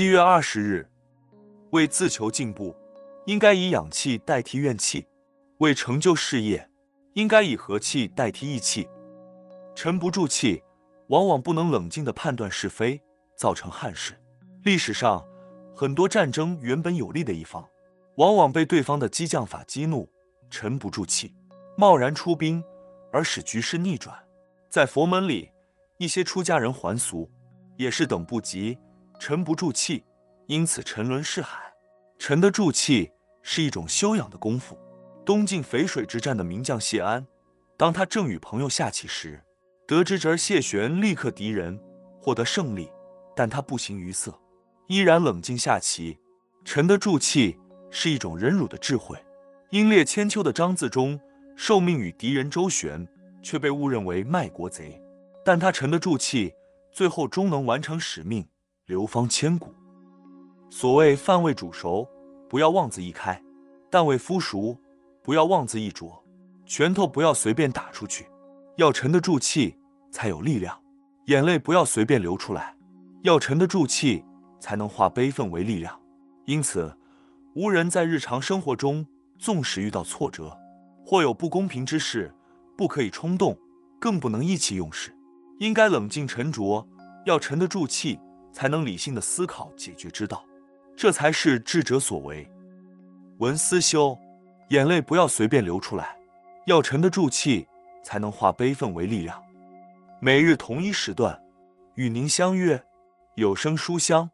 七月二十日，为自求进步，应该以氧气代替怨气；为成就事业，应该以和气代替义气。沉不住气，往往不能冷静的判断是非，造成憾事。历史上，很多战争原本有利的一方，往往被对方的激将法激怒，沉不住气，贸然出兵，而使局势逆转。在佛门里，一些出家人还俗，也是等不及，沉不住气，因此沉沦是海。沉得住气是一种修养的功夫。东晋淝水之战的名将谢安，当他正与朋友下棋时，得知侄儿谢玄力克敌人，获得胜利，但他不形于色。依然冷静下棋，沉得住气是一种忍辱的智慧。英烈千秋的张自忠受命与敌人周旋，却被误认为卖国贼，但他沉得住气，最后终能完成使命，流芳千古。所谓饭未煮熟，不要妄自一开；蛋未孵熟，不要妄自一啄。拳头不要随便打出去，要沉得住气才有力量；眼泪不要随便流出来，要沉得住气。才能化悲愤为力量。因此，吾人在日常生活中，纵使遇到挫折，或有不公平之事，不可以冲动，更不能意气用事，应该冷静沉着，要沉得住气，才能理性的思考解决之道，这才是智者所为。文思修，眼泪不要随便流出来，要沉得住气，才能化悲愤为力量。每日同一时段，与您相约有声书香。